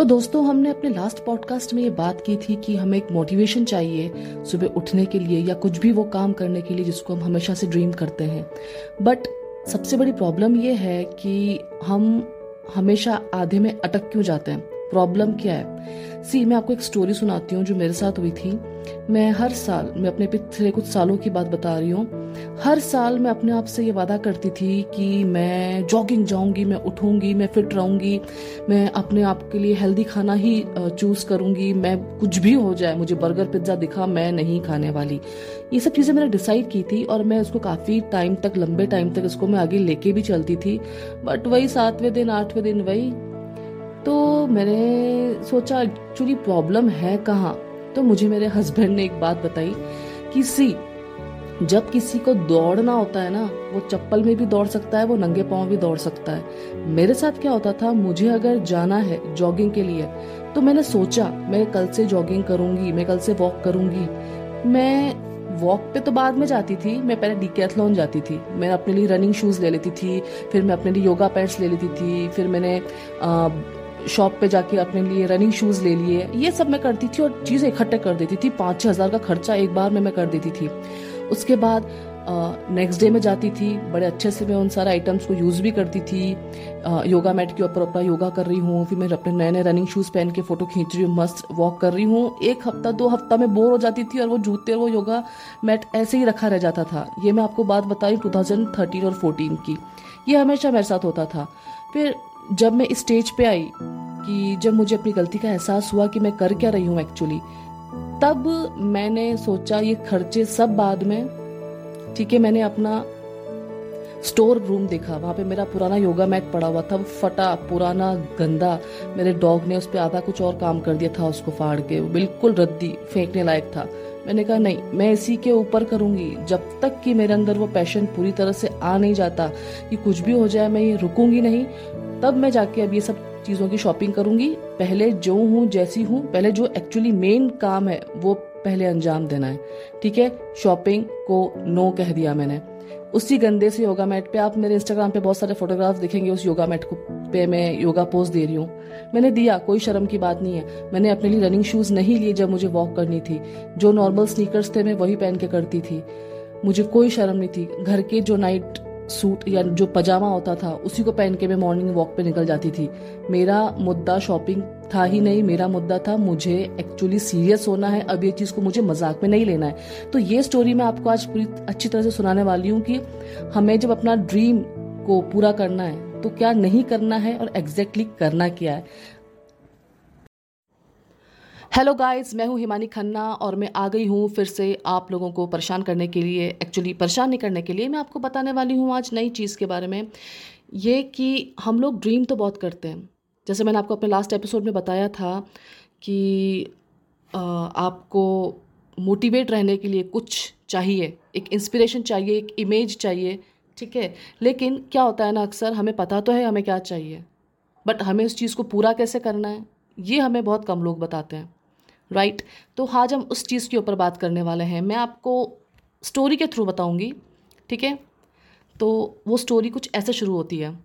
तो दोस्तों, हमने अपने लास्ट पॉडकास्ट में ये बात की थी कि हमें एक मोटिवेशन चाहिए सुबह उठने के लिए या कुछ भी वो काम करने के लिए जिसको हम हमेशा से ड्रीम करते हैं। बट सबसे बड़ी प्रॉब्लम ये है कि हम हमेशा आधे में अटक क्यों जाते हैं? प्रॉब्लम क्या है? सी मैं आपको एक स्टोरी सुनाती हूँ जो मेरे साथ हुई थी। मैं हर साल, मैं अपने पिछले कुछ सालों की बात बता रही हूँ। हर साल मैं अपने आप से ये वादा करती थी कि मैं जॉगिंग जाऊँगी, मैं उठूँगी, मैं फिट रहूँगी, मैं अपने आप के लिए हेल्दी खाना ही चूज़ करूँगी। मैं कुछ भी हो जाए, मुझे बर्गर पिज़्ज़ा दिखा, मैं नहीं खाने वाली। ये सब चीज़ें मैंने डिसाइड की थी और मैं उसको काफ़ी टाइम तक, लंबे टाइम तक इसको मैं आगे लेके भी चलती थी। बट वही सातवें दिन, आठवें दिन वही तो मैंने सोचा, एक्चुअली प्रॉब्लम है कहाँ? तो मुझे मेरे हस्बैंड ने एक बात बताई कि सी, जब किसी को दौड़ना होता है ना, वो चप्पल में भी दौड़ सकता है, वो नंगे पाँव भी दौड़ सकता है। मेरे साथ क्या होता था, मुझे अगर जाना है जॉगिंग के लिए तो मैंने सोचा, मैं कल से जॉगिंग करूँगी, मैं कल से वॉक करूँगी। मैं वॉक पे तो बाद में जाती थी, मैं पहले डीकैथलॉन जाती थी। मैं अपने लिए रनिंग शूज़ ले लेती थी, फिर मैं अपने लिए योगा पैड्स ले लेती थी, फिर मैंने शॉप पे जाके अपने लिए रनिंग शूज़ ले लिए। ये सब मैं करती थी और चीज़ें इकट्ठे कर देती थी। पाँच छः हज़ार का खर्चा एक बार में मैं कर देती थी। उसके बाद नेक्स्ट डे में जाती थी। बड़े अच्छे से मैं उन सारे आइटम्स को यूज़ भी करती थी। आ, योगा मैट के ऊपर अपना योगा कर रही हूँ। फिर मैं अपने नए नए रनिंग शूज़ पहन के फ़ोटो खींच रही हूँ। मस्त वॉक कर रही हूँ। एक हफ़्ता दो हफ़्ता में बोर हो जाती थी और वो जूते और वो योगा मैट ऐसे ही रखा रह जाता था। ये मैं आपको बात बताई टू और फोर्टीन की। ये हमेशा मेरे साथ होता था। फिर जब मैं स्टेज पे आई कि जब मुझे अपनी गलती का एहसास हुआ कि मैं कर क्या रही हूँ एक्चुअली तब मैंने सोचा ये खर्चे सब बाद में, ठीक है, मैंने अपना स्टोर रूम देखा। वहाँ पे मेरा पुराना योगा मैट पड़ा हुआ था, वो फटा, पुराना, गंदा। मेरे डॉग ने उस पर आधा कुछ और काम कर दिया था उसको फाड़ के बिल्कुल रद्दी, फेंकने लायक था। मैंने कहा, नहीं, मैं इसी के ऊपर करूँगी। जब तक कि मेरे अंदर वो पैशन पूरी तरह से आ नहीं जाता कि कुछ भी हो जाए, मैं ये रुकूँगी नहीं तब मैं जाके अब ये सब चीज़ों की शॉपिंग करूँगी। पहले जो हूँ, जैसी हूँ, पहले जो एक्चुअली मेन काम है, वो पहले अंजाम देना है। ठीक है? शॉपिंग को नो कह दिया मैंने। उसी गंदे से योगा मैट पे आप मेरे इंस्टाग्राम पे बहुत सारे फोटोग्राफ दिखेंगे, उस योगा मैट को पे मैं योगा पोज दे रही हूँ। मैंने दिया, कोई शर्म की बात नहीं है। मैंने अपने लिए रनिंग शूज़ नहीं लिए जब मुझे वॉक करनी थी। जो नॉर्मल स्नीकर्स थे, मैं वही पहन के करती थी। मुझे कोई शर्म नहीं थी। घर के जो नाइट सूट या जो पजामा होता था, उसी को पहन के मैं मॉर्निंग वॉक पे निकल जाती थी। मेरा मुद्दा शॉपिंग था ही नहीं, मेरा मुद्दा था मुझे एक्चुअली सीरियस होना है, अब ये चीज़ को मुझे मज़ाक में नहीं लेना है। तो ये स्टोरी मैं आपको आज पूरी अच्छी तरह से सुनाने वाली हूँ कि हमें जब अपना ड्रीम को पूरा करना है तो क्या नहीं करना है और एग्जैक्टली exactly करना क्या है? हेलो गाइस मैं हूँ हिमानी खन्ना और मैं आ गई हूँ फिर से आप लोगों को परेशान करने के लिए एक्चुअली परेशान नहीं करने के लिए मैं आपको बताने वाली हूँ आज नई चीज़ के बारे में। ये कि हम लोग ड्रीम तो बहुत करते हैं। जैसे मैंने आपको अपने लास्ट एपिसोड में बताया था कि आपको मोटिवेट रहने के लिए कुछ चाहिए, एक इंस्पिरेशन चाहिए, एक इमेज चाहिए, ठीक है? लेकिन क्या होता है ना अक्सर, हमें पता तो है हमें क्या चाहिए बट हमें उस चीज़ को पूरा कैसे करना है, ये हमें बहुत कम लोग बताते हैं। राइट तो आज हम उस चीज़ के ऊपर बात करने वाले हैं। मैं आपको स्टोरी के थ्रू बताऊँगी, ठीक है? तो वो स्टोरी कुछ ऐसे शुरू होती है।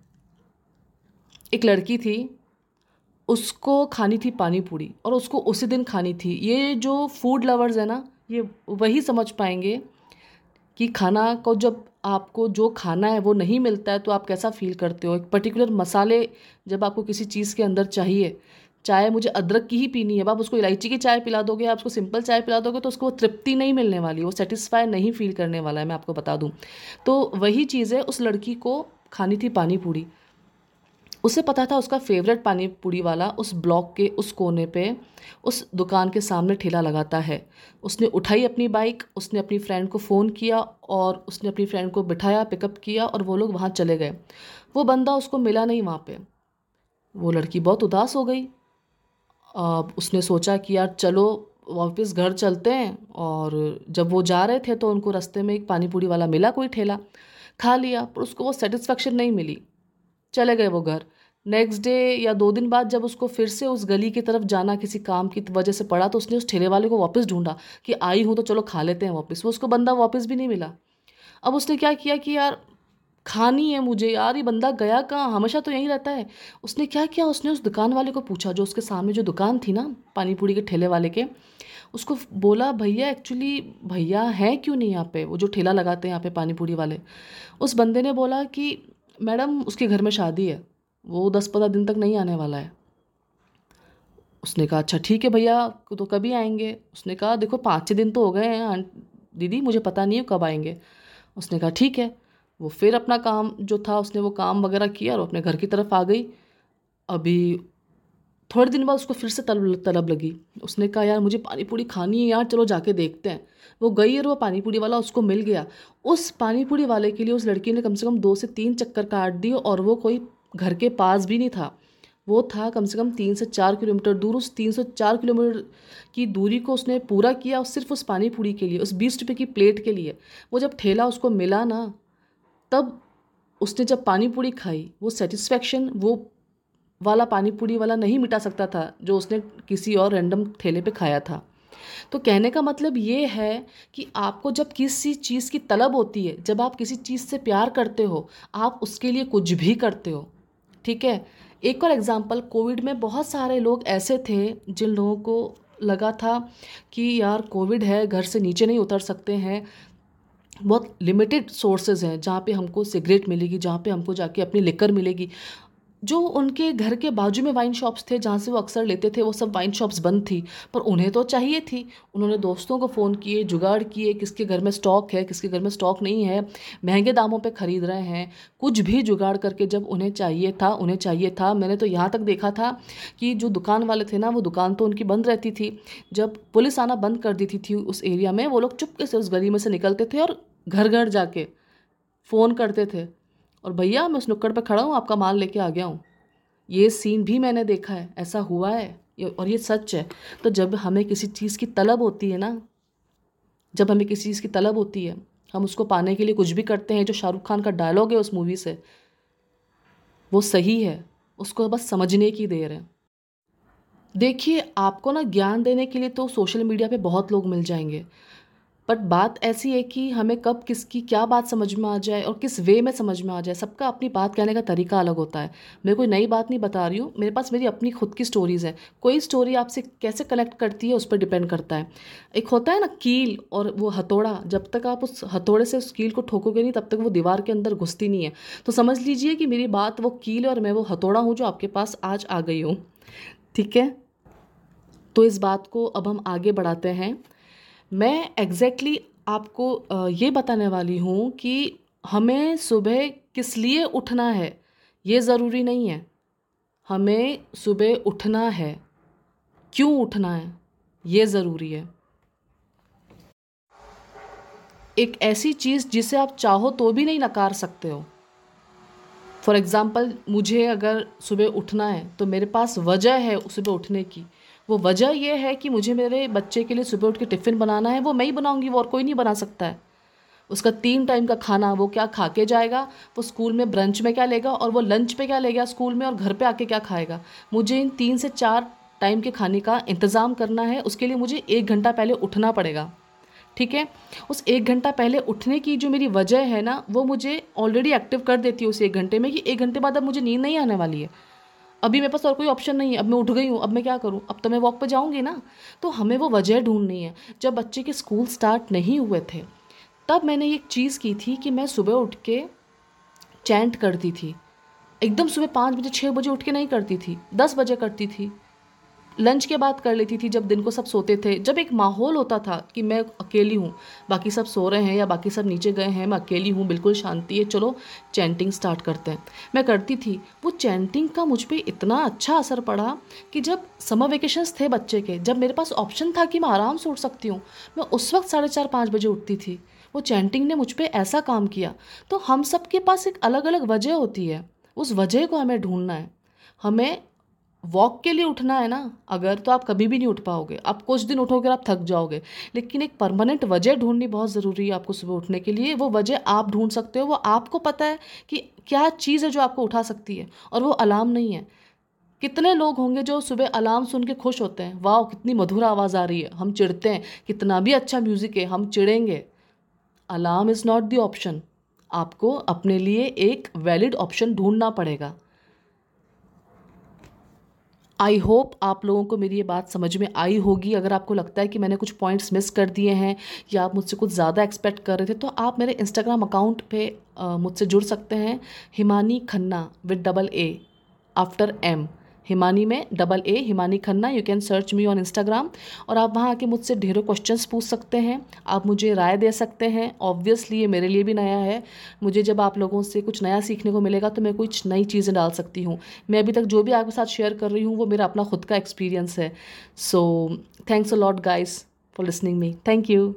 एक लड़की थी, उसको खानी थी पानी पूड़ी और उसको उसी दिन खानी थी। ये जो फ़ूड लवर्स है ना, ये वही समझ पाएँगे कि खाना को जब आपको जो खाना है वो नहीं मिलता है तो आप कैसा फील करते हो? एक पर्टिकुलर मसाले जब आपको किसी चीज़ के अंदर चाहिए चाय मुझे अदरक की ही पीनी है। आप उसको इलायची की चाय पिला दोगे, आप उसको सिंपल चाय पिला दोगे तो उसको तृप्ति नहीं मिलने वाली, वो सेटिस्फाई नहीं फील करने वाला है, मैं आपको बता दूँ। तो वही चीज़ है, उस लड़की को खानी थी पानी पूड़ी उसे पता था उसका फेवरेट पानी पूड़ी वाला उस ब्लॉक के, उस कोने पे, उस दुकान के सामने ठेला लगाता है। उसने उठाई अपनी बाइक उसने अपनी फ्रेंड को फ़ोन किया और उसने अपनी फ्रेंड को बिठाया पिकअप किया और वो लोग वहाँ चले गए। वो बंदा उसको मिला नहीं वहाँ पे। वो लड़की बहुत उदास हो गई। उसने सोचा कि यार चलो, वापस घर चलते हैं। और जब वो जा रहे थे तो उनको रास्ते में एक पानी पूरी वाला मिला कोई ठेला। खा लिया, पर उसको वो सेटिस्फेक्शन नहीं मिली। चले गए वो घर। नेक्स्ट डे या दो दिन बाद जब उसको फिर से उस गली की तरफ़ जाना किसी काम की वजह से पड़ा तो उसने उस ठेले वाले को वापस ढूंढा कि आई हूँ तो चलो खा लेते हैं वापस। वो उसको बंदा वापस भी नहीं मिला। अब उसने क्या किया कि यार खानी है मुझे यार, ये बंदा गया कहाँ? हमेशा तो यहीं रहता है। उसने क्या किया? उसने उस दुकान वाले को पूछा, जो उसके सामने जो दुकान थी ना पानी पूड़ी के ठेले वाले के, उसको बोला, भैया एक्चुअली भैया हैं क्यों नहीं यहाँ पे? वो जो ठेला लगाते हैं यहाँ पे पानी पूड़ी वाले। उस बंदे ने बोला कि, मैडम, उसके घर में शादी है। वो दस पंद्रह दिन तक नहीं आने वाला है। उसने कहा अच्छा ठीक है भैया तो कभी आएँगे? उसने कहा, देखो, पाँच छः दिन तो हो गए हैं दीदी, मुझे पता नहीं है कब आएँगे। उसने कहा, ठीक है। वो फिर अपना काम जो था उसने वो काम वगैरह किया और अपने घर की तरफ़ आ गई। अभी थोड़े दिन बाद उसको फिर से तलब तलब लगी। उसने कहा, यार, मुझे पानी पूरी खानी है, यार, चलो जाके देखते हैं। वो गई और वो पानी पूड़ी वाला उसको मिल गया। उस पानी पूड़ी वाले के लिए उस लड़की ने कम से कम दो से तीन चक्कर काट दिए और वो कोई घर के पास भी नहीं था। वो था कम से कम तीन से चार किलोमीटर दूर। उस तीन से चार किलोमीटर की दूरी को उसने पूरा किया और सिर्फ़ उस पानी पूड़ी के लिए, उस बीस रुपये की प्लेट के लिए। वो जब ठेला उसको मिला ना तब उसने जब पानी पूड़ी खाई, वो सेटिस्फेक्शन वो वाला पानी पूड़ी वाला नहीं मिटा सकता था, जो उसने किसी और रैंडम ठेले पे खाया था। तो कहने का मतलब ये है कि आपको जब किसी चीज़ की तलब होती है, जब आप किसी चीज़ से प्यार करते हो, आप उसके लिए कुछ भी करते हो, ठीक है? एक और एग्ज़ाम्पल कोविड में बहुत सारे लोग ऐसे थे जिन लोगों को लगा था कि यार कोविड है, घर से नीचे नहीं उतर सकते हैं बहुत लिमिटेड सोर्सेज हैं जहाँ पे हमको सिगरेट मिलेगी, जहाँ पे हमको जाके अपनी लिकर मिलेगी। जो उनके घर के बाजू में वाइन शॉप्स थे, जहाँ से वो अक्सर लेते थे, वो सब वाइन शॉप्स बंद थी। पर उन्हें तो चाहिए थी। उन्होंने दोस्तों को फ़ोन किए, जुगाड़ किए, किसके घर में स्टॉक है, किसके घर में स्टॉक नहीं है, महँगे दामों पे ख़रीद रहे हैं। कुछ भी जुगाड़ करके जब उन्हें चाहिए था, उन्हें चाहिए था। मैंने तो यहाँ तक देखा था कि जो दुकान वाले थे ना, वो दुकान तो उनकी बंद रहती थी। जब पुलिस आना बंद कर देती थी उस एरिया में, वो लोग चुपके से उस गली में से निकलते थे और घर घर जाके फ़ोन करते थे। और भैया, मैं उस नुक्कड़ पर खड़ा हूँ, आपका माल लेके आ गया हूँ। ये सीन भी मैंने देखा है, ऐसा हुआ है और ये सच है। तो जब हमें किसी चीज़ की तलब होती है ना, जब हमें किसी चीज़ की तलब होती है, हम उसको पाने के लिए कुछ भी करते हैं, जो शाहरुख खान का डायलॉग है उस मूवी से, वो सही है, उसको बस समझने की देर है। देखिए, आपको ना ज्ञान देने के लिए तो सोशल मीडिया पे बहुत लोग मिल जाएँगे। बट बात ऐसी है कि हमें कब किसकी क्या बात समझ में आ जाए और किस वे में समझ में आ जाए, सबका अपनी बात कहने का तरीका अलग होता है। मैं कोई नई बात नहीं बता रही हूँ, मेरे पास मेरी अपनी खुद की स्टोरीज़ है। कोई स्टोरी आपसे कैसे कलेक्ट करती है, उस पर डिपेंड करता है। एक होता है ना, कील और वो हथौड़ा, जब तक आप उस हथौड़े से उस कील को ठोकोगे नहीं, तब तक वो दीवार के अंदर घुसती नहीं है। तो समझ लीजिए कि मेरी बात वो कील और मैं वो हथौड़ा हूँ जो आपके पास आज आ गई हूँ। ठीक है? तो इस बात को अब हम आगे बढ़ाते हैं। मैं एग्जैक्टली exactly आपको ये बताने वाली हूँ कि हमें सुबह किस लिए उठना है, ये ज़रूरी नहीं है। हमें सुबह उठना है। क्यों उठना है, ये ज़रूरी है। एक ऐसी चीज़ जिसे आप चाहो तो भी नहीं नकार सकते हो। फॉर एग्ज़ाम्पल मुझे अगर सुबह उठना है तो मेरे पास वजह है सुबह उठने की। वो वजह यह है कि मुझे मेरे बच्चे के लिए सुबह उठ के टिफ़िन बनाना है, वो मैं ही बनाऊँगी, वो और कोई नहीं बना सकता है। उसका तीन टाइम का खाना, वो क्या खा के जाएगा? वो स्कूल में ब्रंच में क्या लेगा और वो लंच पे क्या लेगा स्कूल में और घर पे आके क्या खाएगा? मुझे इन तीन से चार टाइम के खाने का इंतज़ाम करना है, उसके लिए मुझे एक घंटा पहले उठना पड़ेगा। ठीक है? उस एक घंटा पहले उठने की जो मेरी वजह है ना, वो मुझे ऑलरेडी एक्टिव कर देती है उस एक घंटे में कि एक घंटे बाद अब मुझे नींद नहीं आने वाली है। अभी मेरे पास और कोई ऑप्शन नहीं है, अब मैं उठ गई हूँ, अब मैं क्या करूँ? अब तो मैं वॉक पर जाऊँगी ना। तो हमें वो वजह ढूंढनी है। जब बच्चे के स्कूल स्टार्ट नहीं हुए थे, तब मैंने एक चीज़ की थी कि मैं सुबह उठ के चैंट करती थी। एकदम सुबह पाँच बजे छः बजे उठ के नहीं करती थी, दस बजे करती थी। लंच के बाद कर लेती थी जब दिन को सब सोते थे। जब एक माहौल होता था कि मैं अकेली हूँ, बाकी सब सो रहे हैं या बाकी सब नीचे गए हैं, मैं अकेली हूँ, बिल्कुल शांति है, चलो चैंटिंग स्टार्ट करते हैं। मैं करती थी। वो चैंटिंग का मुझ पर इतना अच्छा असर पड़ा कि जब समर वेकेशंस थे बच्चे के, जब मेरे पास ऑप्शन था कि मैं आराम से उठ सकती हूँ, मैं उस वक्त साढ़े चार पाँच बजे उठती थी। वो चैंटिंग ने मुझ पर ऐसा काम किया। तो हम सब के पास एक अलग अलग वजह होती है। उस वजह को हमें ढूंढना है। हमें वॉक के लिए उठना है ना, अगर तो आप कभी भी नहीं उठ पाओगे। आप कुछ दिन उठोगे आप थक जाओगे। लेकिन एक परमानेंट वजह ढूंढनी बहुत ज़रूरी है आपको सुबह उठने के लिए। वो वजह आप ढूंढ सकते हो, वो आपको पता है कि क्या चीज़ है जो आपको उठा सकती है, और वो अलार्म नहीं है। कितने लोग होंगे जो सुबह अलार्म सुन के खुश होते हैं वाह कितनी मधुर आवाज़ आ रही है, हम चिढ़ते हैं, कितना भी अच्छा म्यूज़िक है, हम चिड़ेंगे alarm is not the option आपको अपने लिए एक वैलिड ऑप्शन ढूंढना पड़ेगा। आई होप आप लोगों को मेरी ये बात समझ में आई होगी। अगर आपको लगता है कि मैंने कुछ पॉइंट्स मिस कर दिए हैं या आप मुझसे कुछ ज़्यादा एक्सपेक्ट कर रहे थे तो आप मेरे इंस्टाग्राम अकाउंट पे मुझसे जुड़ सकते हैं। Himani Khanna with double A after M Himani में double A Himani Khanna you can search me on Instagram और आप वहाँ आके मुझसे ढेरों क्वेश्चंस पूछ सकते हैं, आप मुझे राय दे सकते हैं ऑब्वियसली ये मेरे लिए भी नया है, मुझे जब आप लोगों से कुछ नया सीखने को मिलेगा तो मैं कुछ नई चीज़ें डाल सकती हूँ, मैं अभी तक जो भी आपके साथ शेयर कर रही हूँ, वो मेरा अपना खुद का एक्सपीरियंस है so thanks a lot guys for listening me thank you